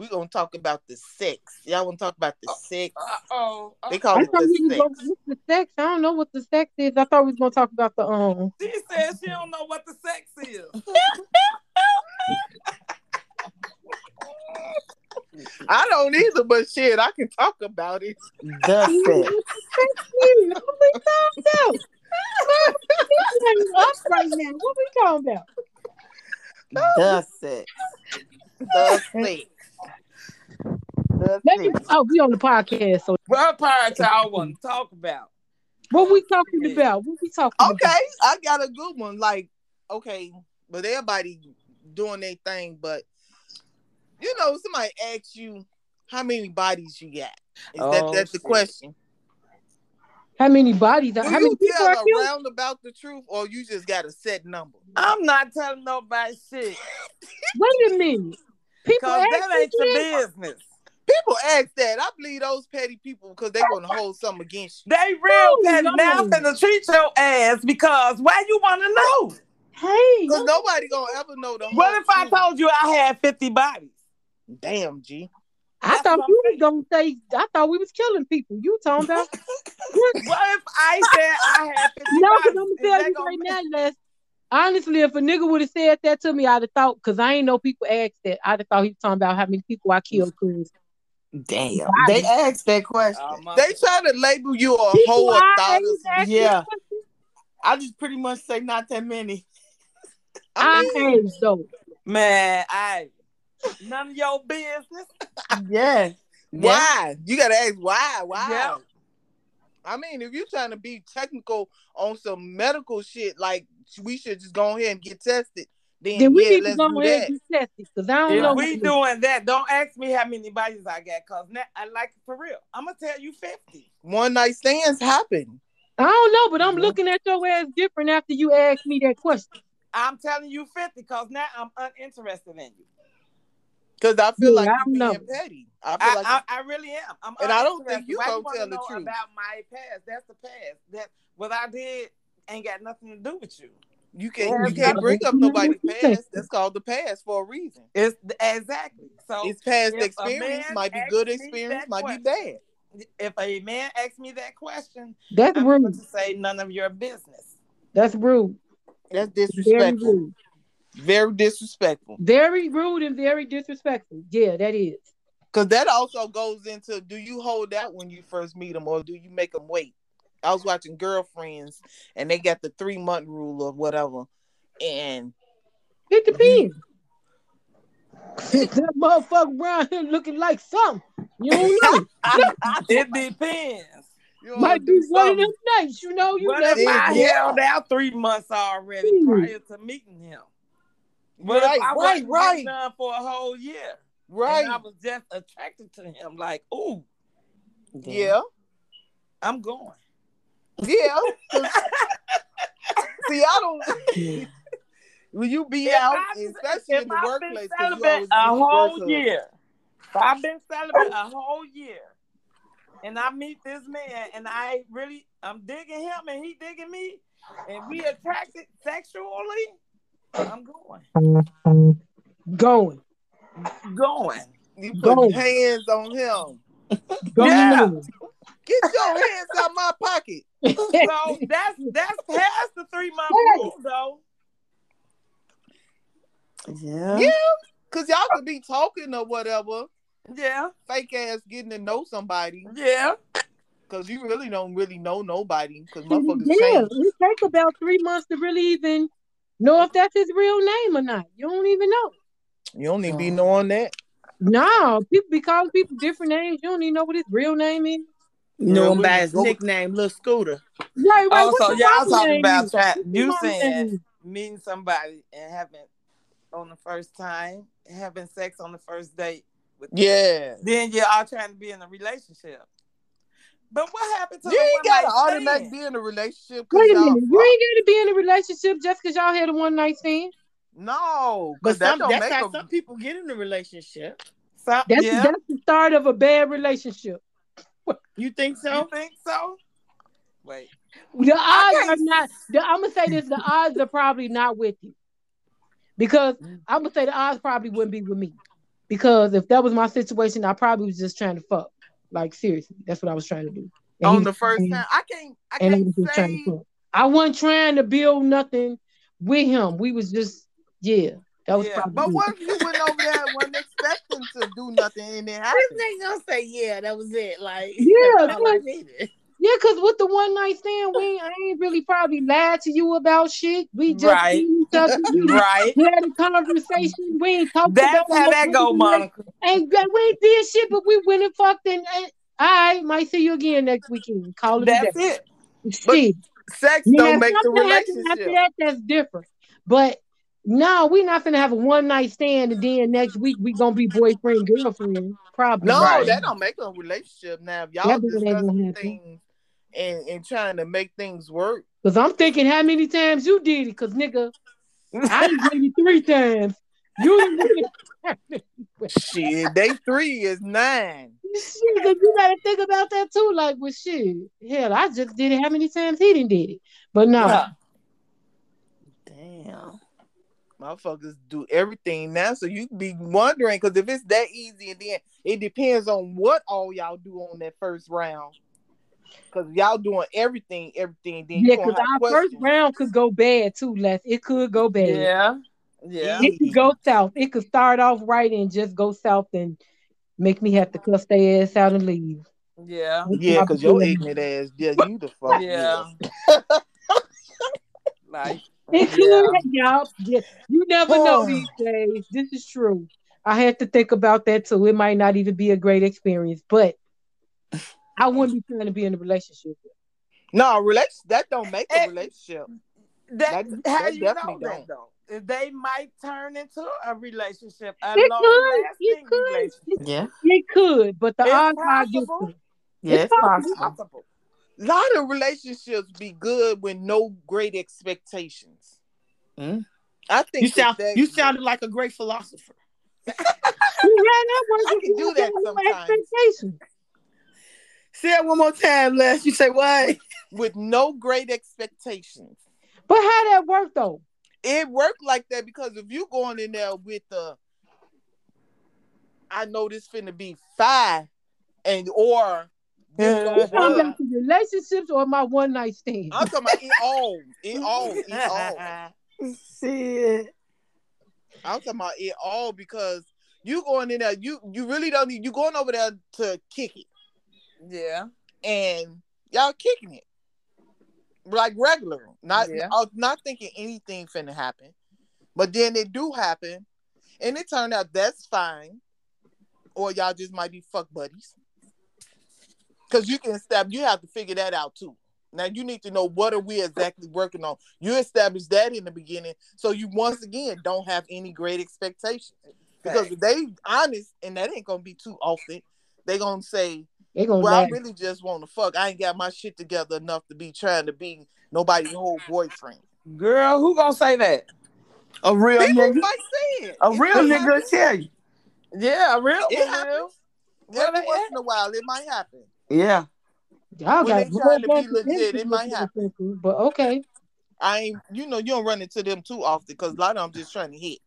we're gonna talk about the sex. Y'all wanna talk about the sex? Uh oh. They call I it the sex. what's the sex. I don't know what the sex is. I thought we was gonna talk about the um. She said she don't know what the sex is. *laughs* I don't either, but shit, I can talk about it. The *laughs* sex. What the sex we talking about? right now. What we talking about? The sex. The sex. The Let me, oh, we on the podcast. So What part y'all want to talk about? what we talking about? What we talking about? Okay, I got a good one. Like, okay, but everybody doing their thing, but you know, somebody asks you how many bodies you got. Is that Oh, that's the question? How many bodies? Do How many you people are killed? around about the truth, or you just got a set number? I'm not telling nobody shit. Wait a minute. People Cause ask that ain't your business. People ask that. I believe those petty people because they want to hold something against you. They real Oh, petty. no. Now I'm finna treat your ass because why you wanna know? Hey, Because nobody gonna ever know the whole What if I told you I had 50 bodies? Damn, G. I That's thought you I'm was gonna say. I thought we was killing people. You talking about? *laughs* What if I said I had 50 no, bodies? but I'm gonna Is tell that you right now, Les. Honestly, if a nigga would have said that to me, I'd have thought because I ain't know people asked that. I'd have thought he was talking about how many people I killed. Cause Damn. They asked that question. My- They try to label you a people whole I thought of ain't asked Yeah. question. I just pretty much say not that many. *laughs* I I mean, ain't though. Man, I none of your business. Yeah. why? You gotta ask why. Why? Yeah. I mean, if you're trying to be technical on some medical shit, like we should just go ahead and get tested. Then, Then we yeah, need to let's go do ahead that. and get tested because I don't If know. we what- doing that, don't ask me how many bodies I got, cause now, I like it for real. I'm gonna tell you 50. One night stands happen. I don't know, but I'm Mhm. looking at your ass different after you asked me that question. I'm telling you 50, cause now I'm uninterested in you. Cause I feel Yeah, like I you're don't being know. petty. I feel I, like I, I really am. I'm And I don't think you Why gonna wanna tell the know truth. about my past. That's the past. That what I did ain't got nothing to do with you. You can't you can't bring up nobody's what you think. past. That's called the past for a reason. It's exactly so. It's past experience, might be good experience, that might be bad. if a man asks me that question, That's I'm rude. to say none of your business. That's rude. That's Very disrespectful. rude. Very disrespectful. Very rude and very disrespectful. Yeah, that is. Because that also goes into do you hold out when you first meet them or do you make them wait? I was watching Girlfriends and they got the three month rule or whatever. And It depends. *laughs* that motherfucker around here looking like something. You don't know. *laughs* It depends. you Might be do one of something. them nights, you know. You What never if I Yeah. held out three months already Hmm. prior to meeting him? What Right, if I right, wasn't right. done for a whole year? Right. And I was just attracted to him, like, ooh, Yeah. I'm going. Yeah. 'Cause- *laughs* See, I don't. *laughs* when you be If out, I- especially in the I've workplace, been 'cause celibate a whole year. If I've been celibate a whole year, and I meet this man, and I really, I'm digging him, and he digging me, and we attracted sexually, I'm going. going. Going. You put Go. hands on him. Going. Yeah. Get your hands out my pocket. So *laughs* that's that's past the three month rule, though. Yeah. Yeah. Cause y'all could be talking or whatever, Yeah, fake ass getting to know somebody. yeah. Cause you really don't really know nobody. Cause *laughs* yeah, motherfuckers it change. takes about three months to really even know if that's his real name or not. You don't even know. You don't even be knowing that. No, people be calling people different names. You don't even know what his real name is. Know him by his nickname, Little Scooter. Right, right. Oh, so y'all mama talking about is? try, What's your you mama saying meeting somebody and having on the first time, having sex on the first date with Yeah. then you're all trying to be in a relationship. But what happened to You the ain't gotta night automatically be in a relationship. Wait a y'all minute. You ain't got to be in a relationship just because y'all had a one night stand. No, But but that some, don't that's make how a. some people get in a relationship. So, That's, yeah, that's the start of a bad relationship. You think you so? think so? Wait, The odds are can't- The, I'm gonna say this: the odds are probably not with you, because I'm gonna say the odds probably wouldn't be with me, because if that was my situation, I probably was just trying to fuck. Like seriously, that's what I was trying to do. And on was the first trying- time. I can't. I can't was just trying say. to fuck. I wasn't trying to build nothing with him. We was just yeah. That was Yeah, probably. But it. what if you went over there and wasn't expecting to do nothing and it This happened? nigga gonna say, yeah, that was it. Like, Yeah, that's all I needed. Yeah, cause with the one night stand, we I ain't really probably lied to you about shit. We just Right. seen each other. *laughs* We Right. had a conversation. We ain't talked That's about how that go, Monica. Ain't we ain't did shit, but we went and fucked and, and I might see you again next weekend. Call it a That's day. it. Shit. Sex Now, don't make the something happens After relationship. that, that's different. But no, we not gonna have a one night stand and then next week we gonna be boyfriend girlfriend. Probably. No, Right. that don't make a relationship. Now, if y'all That ain't discussing things and, and trying to make things work, Cause I'm thinking how many times you did it. Cause nigga, I did it three times. You did it. *laughs* shit, day three is nine. Shit, 'cause you gotta think about that too. Like, well, shit, hell, I just did it. How many times he didn't did it? But no, Yeah. Damn. Motherfuckers do everything now, so you be wondering because if it's that easy, and then it depends on what all y'all do on that first round. Because y'all doing everything, everything, then yeah, because have our first round could go bad too. Les, it could go bad. Yeah. Yeah. It could go south. It could start off right and just go south and make me have to cuss their ass out and leave. Yeah. Yeah, because your ignorant ass, yeah, you the fuck. Yeah. *laughs* Like It could, y'all. Yeah, you never know these days. This is true. I had to think about that too. It might not even be a great experience, but I wouldn't be trying to be in a relationship. No, relation that don't make a Eh, relationship. that, That- how that you know definitely that don't. though? They might turn into a relationship, a It long could. lasting It could. Yeah. It could, but the It's odds are against possible. it. Yeah, it's It's possible. Possible. A lot of relationships be good with no great expectations. Mm. I think You sound that you sounded like a great philosopher. *laughs* You had that work I can do that sometimes. expectations. Say it one more time, Les. You say what? with no great expectations. But how that work though? It worked like that because if you going in there with the I know this finna be five and or Yeah. gonna You talking about relationships or my one night stand? I'm talking about it all. It all. It all. *laughs* Shit. I'm talking about it all because you going in there, you you really don't need you going over there to kick it. Yeah. And y'all kicking it. Like regular. Not Yeah. I was not thinking anything finna happen. But then it do happen. And it turned out that's fine. Or y'all just might be fuck buddies. Cause you can step you have to figure that out too. Now you need to know what are we exactly working on. You establish that in the beginning, so you once again don't have any great expectations. Because if they honest, and that ain't gonna be too often, they gonna say, They gonna "Well, I really just want to fuck. I ain't got my shit together enough to be trying to be nobody's whole boyfriend." Girl, who gonna say that? A real People nigga. might say it. A It real nigga happen. tell you. Yeah, a real It one happens. Every Well, once eh. in a while, it might happen. Yeah. Y'all when got they a whole trying to be legit, it might happen. But okay, I ain't, you know, you don't run into them too often because a lot of them just trying to hit.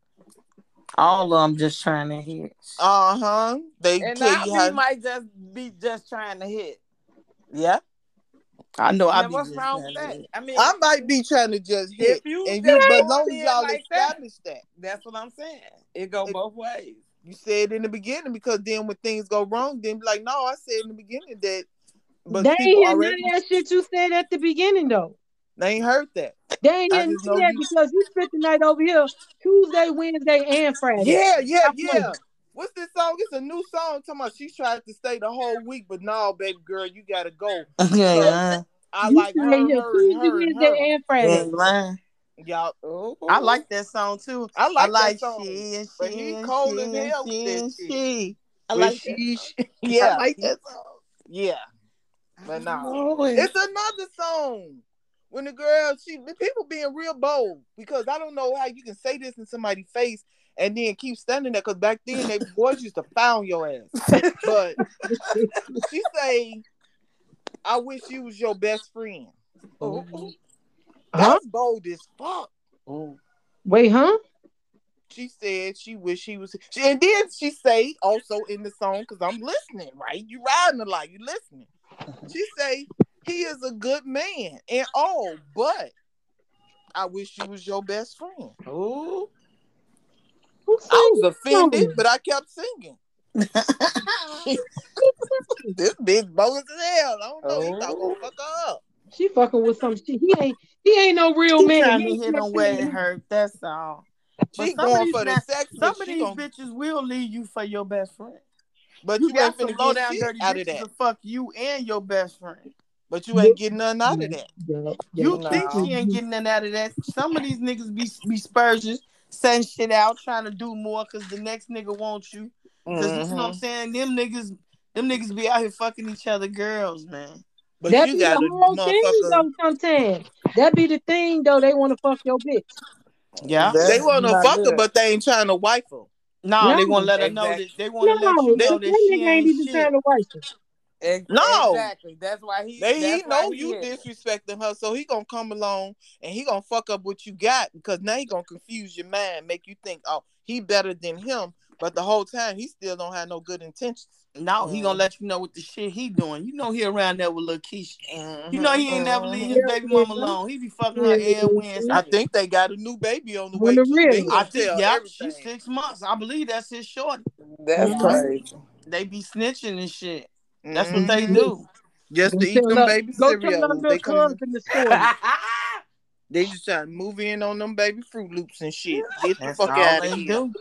All of them just trying to hit. Uh huh. They And tell now you we how. might just be just trying to hit. yeah, I know. I be what's just wrong trying with to that? I mean, I might be trying to just hit, if you and you, but go as long as y'all like that, establish that, that's what I'm saying. It go It- both ways. You said in the beginning because then when things go wrong, then be like, no, I said in the beginning that, but they ain't people hear none of that shit you said at the beginning though. they ain't heard that. They ain't I hear none of that you- because you spent the night over here Tuesday, Wednesday, and Friday. Yeah, yeah, Stop yeah. playing. What's this song? It's a new song. Talking about she tried to stay the whole week, but no, baby girl, you gotta go. *laughs* Yeah. I You like her, her, Tuesday, and her, and Wednesday, her. and You Friday. Ain't. Y'all, Oh, I like that song too. I like, I like that song. she and but she he and cold she as and hell with she and shit. she. I But like that. she, she- *laughs* yeah, I like that song. yeah. But nah, Oh, it's another song. When the girl, she the people being real bold because I don't know how you can say this in somebody's face and then keep standing there. Because back then they *laughs* boys used to found your ass. But she say, "I wish you was your best friend." Oh. Oh, Huh? That's bold as fuck. Oh. Wait, huh? She said she wish she was, she, and then she say also in the song because I'm listening, right? You riding a lot, you listening. She say he is a good man and all, but I wish you was your best friend. oh. Who I was offended, song? but I kept singing. *laughs* *laughs* This bitch bogus as hell. I don't know. He Oh. thought gonna fuck her up. She fucking with some shit. He ain't. He ain't no real She man. He hit no on where it hurt. That's all. But She some of going these for the now- sex, Some of these gonna, bitches will leave you for your best friend. but You, you, got ain't some finna low get down shit dirty out of that. to fuck you and your best friend. But you ain't getting nothing out of that. Yeah, You yeah. think No. she ain't getting nothing out of that? Some of these niggas be be spurges, setting shit out, trying to do more because the next nigga wants you. Because you know what I'm Mhm. saying? Them niggas, them niggas be out here fucking each other girls, man. But that you be got a the whole thing though. Sometimes that be the thing though. They want to fuck your bitch. Yeah. That's They want to not fuck her, but they ain't trying to wife her. No, No. they want to let her know Exactly. that they want to No, let you know that, that she nigga ain't ain't even shit. trying to wife her. Ex- No. exactly. That's why he. They he know he you hit disrespecting her, so he gonna come along and he gonna fuck up what you got because now he gonna confuse your mind, make you think, oh, he better than him, but the whole time he still don't have no good intentions. No, he gonna Mm. let you know what the shit he doing. You know he around there with Lil Keisha. You Mhm, know he ain't never mhm. leave his baby mom alone. He be fucking her Yeah. every Wednesday. I think they got a new baby on the On way the too. real. I think, tell yeah, everything. she's six months. I believe that's his short. That's Mhm. crazy. They be snitching and shit. That's what Mhm. they do. Just Go to eat tell them her- baby Go cereals. They come. in the store. *laughs* They just trying to move in on them baby Froot Loops and shit. Get the That's fuck all out they of here. do.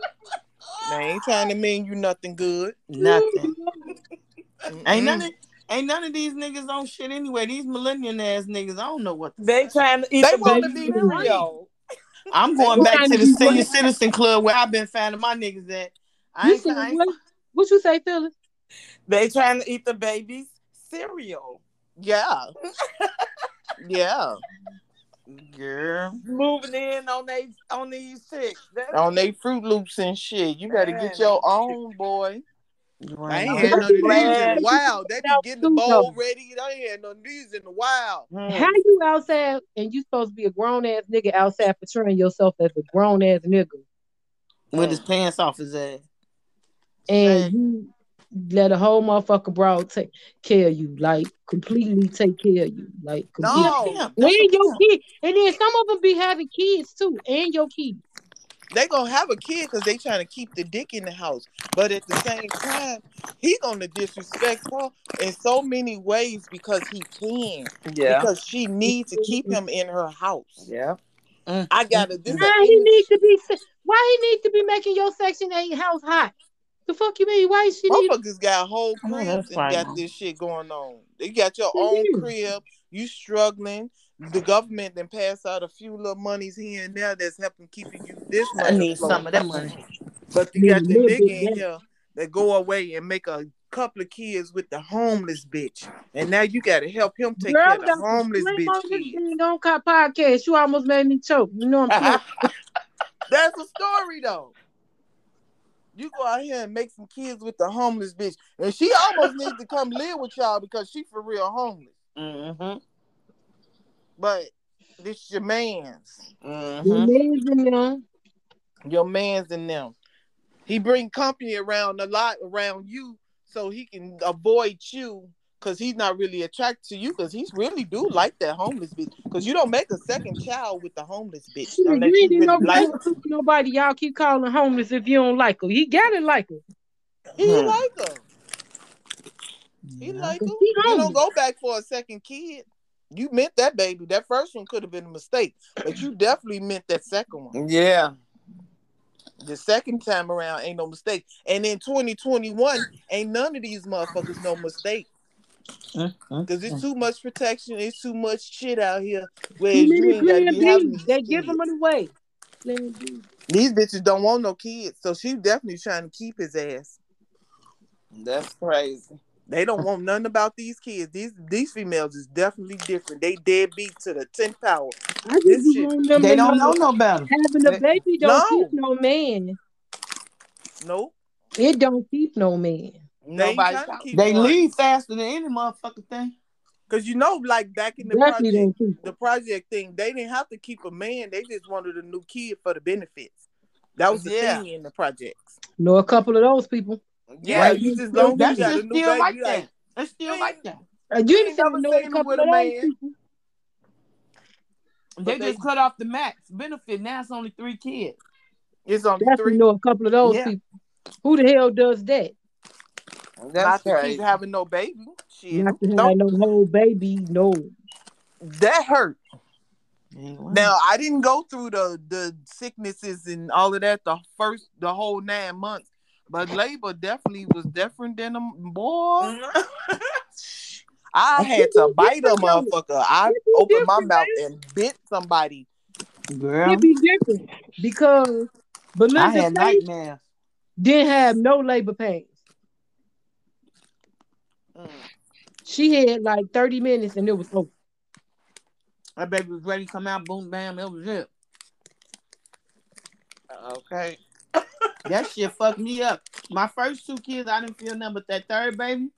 They ain't trying to mean you nothing good. Nothing. Ain't none of ain't none of these niggas on shit anyway. These millennial ass niggas, I don't know what. To They say. trying to eat They wanna be cereal. I'm going back trying to to the senior what? citizen club where I've been finding my niggas at. I ain't, said I ain't what? What you say, Phyllis? They trying to eat the baby's cereal. Yeah. *laughs* yeah. girl. Moving in on they on these chicks. That's On they Froot Loops and shit. You better get Man. your own, boy. You I ain't ain't no- had none of these in Glad. a while. They be getting the bowl ready. I ain't had none of these in a while. Hmm. How you outside and you supposed to be a grown ass nigga outside portraying yourself as a grown ass nigga, with his pants off his ass. and Say- you let a whole motherfucker broad take care of you, like completely take care of you, like He completely. No. pimp. And your kid, and then some of them be having kids too, and your kids. They gonna have a kid because they trying to keep the dick in the house. But at the same time, he gonna disrespect her in so many ways because he can. yeah. Because she needs to keep him in her house. Yeah. Mm. I gotta this Why he English- need to be? Why he need to be making your section eight house hot? The fuck you mean? Why she need? Motherfuckers got whole I cribs that's and got this shit going on. They got your own crib. You struggling. The government then pass out a few little monies here and there that's helping keeping you this much. I need afloat. some of that money. But you got the little nigga in here that go away and make a couple of kids with the homeless bitch, and now you got to help him take Girl, care of the homeless scream bitch on this kids. thing on Cop podcast. You almost made me choke. You know I'm *laughs* playing. That's a story though. You go out here and make some kids with the homeless bitch, and she almost needs to come live with y'all because she for real homeless. Mm-hmm. But this is your man's, Mm-hmm. Amazing, man. your man's in them. He bring company around a lot around you, so he can avoid you because he's not really attracted to you because he's really do like that homeless bitch. Because you don't make a second child with the homeless bitch you you ain't even really know like. like nobody. Y'all keep calling homeless if you don't like her. He gotta like her. He Hmm. like her. He Yeah. like her. Cause he don't go back for a second kid. You meant that baby. That first one could have been a mistake, but you definitely meant that second one. Yeah. The second time around ain't no mistake. And in 2021, ain't none of these motherfuckers no mistake. Mm-hmm. Because it's too much protection. It's too much shit out here. Where you ain't got to be having B. They give kids. them away. These bitches don't want no kids. So she definitely trying to keep his ass. That's crazy. They don't want nothing about these kids. These these females is definitely different. They deadbeat to the 10th power. I just This be shit- them They don't know know no better. having a baby don't No. keep no man. Nope. It don't keep no man. They ain't Nobody trying keep They one. leave faster than any motherfucking thing. Cause you know, like back in the Definitely project, the project thing, they didn't have to keep a man. They just wanted a new kid for the benefits. That was the Yeah. thing in the projects. Know a couple of those people. Yeah, Right. you just don't That's you got a just new still baby, like that. like, It's still like that. Uh, you You ain't ain't never know seen a couple with of a man. people. They But they- just cut off the max benefit. Now it's only three kids. it's only Definitely three. know a couple of those Yeah. people. Who the hell does that? Not That's to keep crazy. having no baby. Shit. Not to have Don't- no whole baby, no. that hurt. Ain't. Now I didn't go through the the sicknesses and all of that the first the whole nine months, but labor definitely was different than a boy. *laughs* I had to bite a motherfucker. I opened my different, mouth and bit somebody. girl, It be different because I had nightmares. didn't have no labor pains. Mm. She had like 30 minutes and it was over. My baby was ready to come out. Boom, bam, it was it. Okay. That shit fucked me up. My first two kids, I didn't feel nothing, but that third baby,